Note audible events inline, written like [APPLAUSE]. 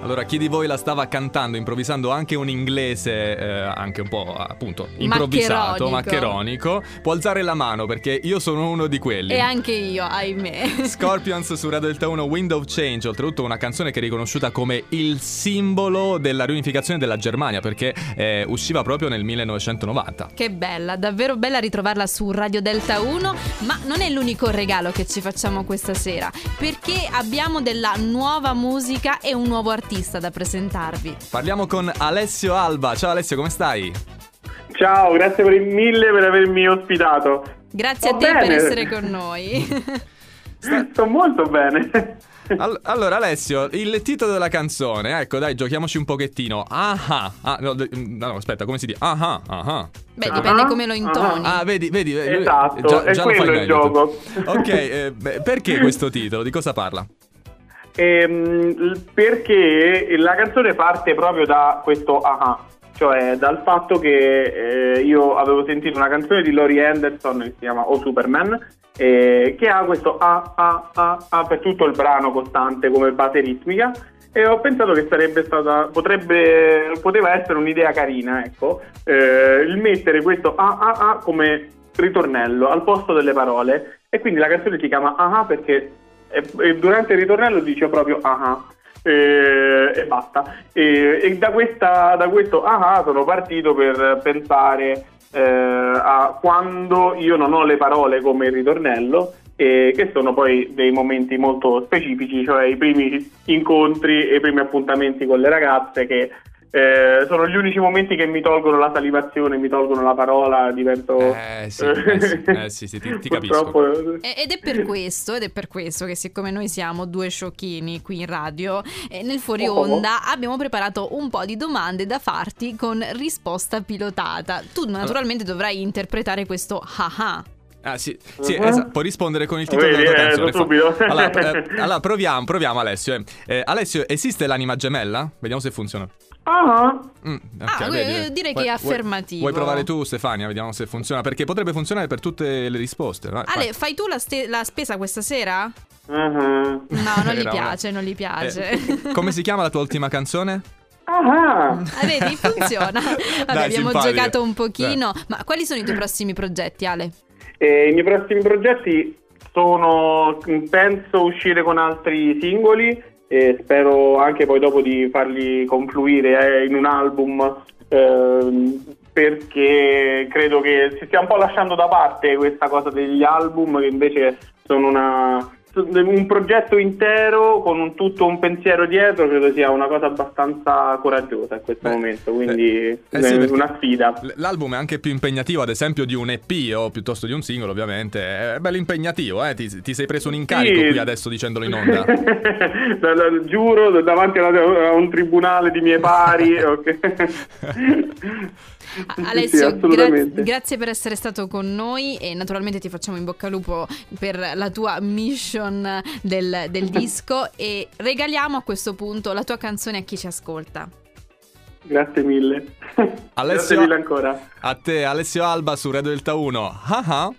Allora, chi di voi la stava cantando, improvvisando anche un inglese, eh, anche un po' appunto improvvisato, Maccheronico. maccheronico, può alzare la mano perché io sono uno di quelli. E anche io, ahimè. [LAUGHS] Scorpions su Radio Delta 1 Wind of Change, oltretutto una canzone che è riconosciuta come il simbolo della riunificazione della Germania perché eh, usciva proprio nel 1990. Che bella, davvero bella ritrovarla su Radio Delta 1, ma non è l'unico regalo che ci facciamo questa sera, perché abbiamo della nuova musica e un nuovo artista da presentarvi. Parliamo con Alessio Alba. Ciao Alessio, come stai? Ciao, grazie per il mille per avermi ospitato. Grazie Sto a te per bene. essere con [LAUGHS] noi. Sto molto bene. [LAUGHS] All- allora Alessio, il titolo della canzone, ecco dai, giochiamoci un pochettino. Ah, ah, no, no, aspetta, come si dice? Ah, ah, ah. Beh, Ah, dipende come lo intoni. Ah, vedi, vedi, Esatto, già, è già lo quello fai il meglio tu. gioco. Ok, eh, beh, perché questo titolo? Di cosa parla? Ehm, perché la canzone parte proprio da questo aha, cioè dal fatto che eh, io avevo sentito una canzone di Laurie Anderson che si chiama O Superman, eh, che ha questo ah ah ah ah per tutto il brano costante come base ritmica. E ho pensato che sarebbe stata, potrebbe, poteva essere un'idea carina, ecco, eh, il mettere questo ah ah ah come ritornello al posto delle parole. E quindi la canzone si chiama ah ah perché e, e durante il ritornello dice proprio ah e, e basta. E, e da, questa, da questo ah sono partito per pensare eh, a quando io non ho le parole come il ritornello e che sono poi dei momenti molto specifici cioè i primi incontri e i primi appuntamenti con le ragazze che eh, sono gli unici momenti che mi tolgono la salivazione, mi tolgono la parola, divento... Eh, sì, eh, sì, eh, sì, sì, ti- ti [LAUGHS] capisco. Purtroppo- Ed è per questo, ed è per questo che siccome noi siamo due sciocchini qui in radio, eh, nel fuori Oh. onda abbiamo preparato un po' di domande da farti con risposta pilotata. Tu naturalmente dovrai interpretare questo ah ah. Ah, sì, sì Mhm. esatto, puoi rispondere con il titolo Vedi, della tua eh, canzone. so subito. [LAUGHS] Allora, eh, allora, proviamo, proviamo Alessio. eh. Eh, Alessio, esiste l'anima gemella? Vediamo se funziona. Ah, Mm, Ah, vedi, eh, vedi. direi Vuoi- che è affermativo. Vuoi provare tu, Stefania? Vediamo se funziona. Perché potrebbe funzionare per tutte le risposte. Vai, Ale, vai. fai tu la, ste- la spesa questa sera? mhm. No, non gli piace, non gli piace. Eh, come si chiama la tua ultima canzone? Ah, Ah, vedi, funziona. [LAUGHS] Vabbè, Dai, abbiamo simpatico. giocato un pochino. Ma quali sono i tuoi prossimi progetti, Ale? E I miei prossimi progetti sono, penso, uscire con altri singoli e spero anche poi dopo di farli confluire eh, in un album ehm, perché credo che si stia un po' lasciando da parte questa cosa degli album che invece sono una- un progetto intero con un, tutto un pensiero dietro credo sia una cosa abbastanza coraggiosa in questo Beh, momento quindi eh, eh sì, è perché- una sfida L'album è anche più impegnativo, ad esempio, di un EP o piuttosto di un singolo, ovviamente. È bello impegnativo, eh? Ti, ti sei preso un incarico Sì. qui adesso dicendolo in onda. [LAUGHS] Da- da- Giuro davanti a, un tribunale di miei pari. ok. [LAUGHS] [LAUGHS] Sì, sì, Alessio, gra- grazie per essere stato con noi e naturalmente ti facciamo in bocca al lupo per la tua mission del, del [LAUGHS] disco e regaliamo a questo punto la tua canzone a chi ci ascolta. Grazie mille. [LAUGHS] Alessio- Grazie mille ancora. A te, Alessio Alba su Radio Delta 1. Ah ah.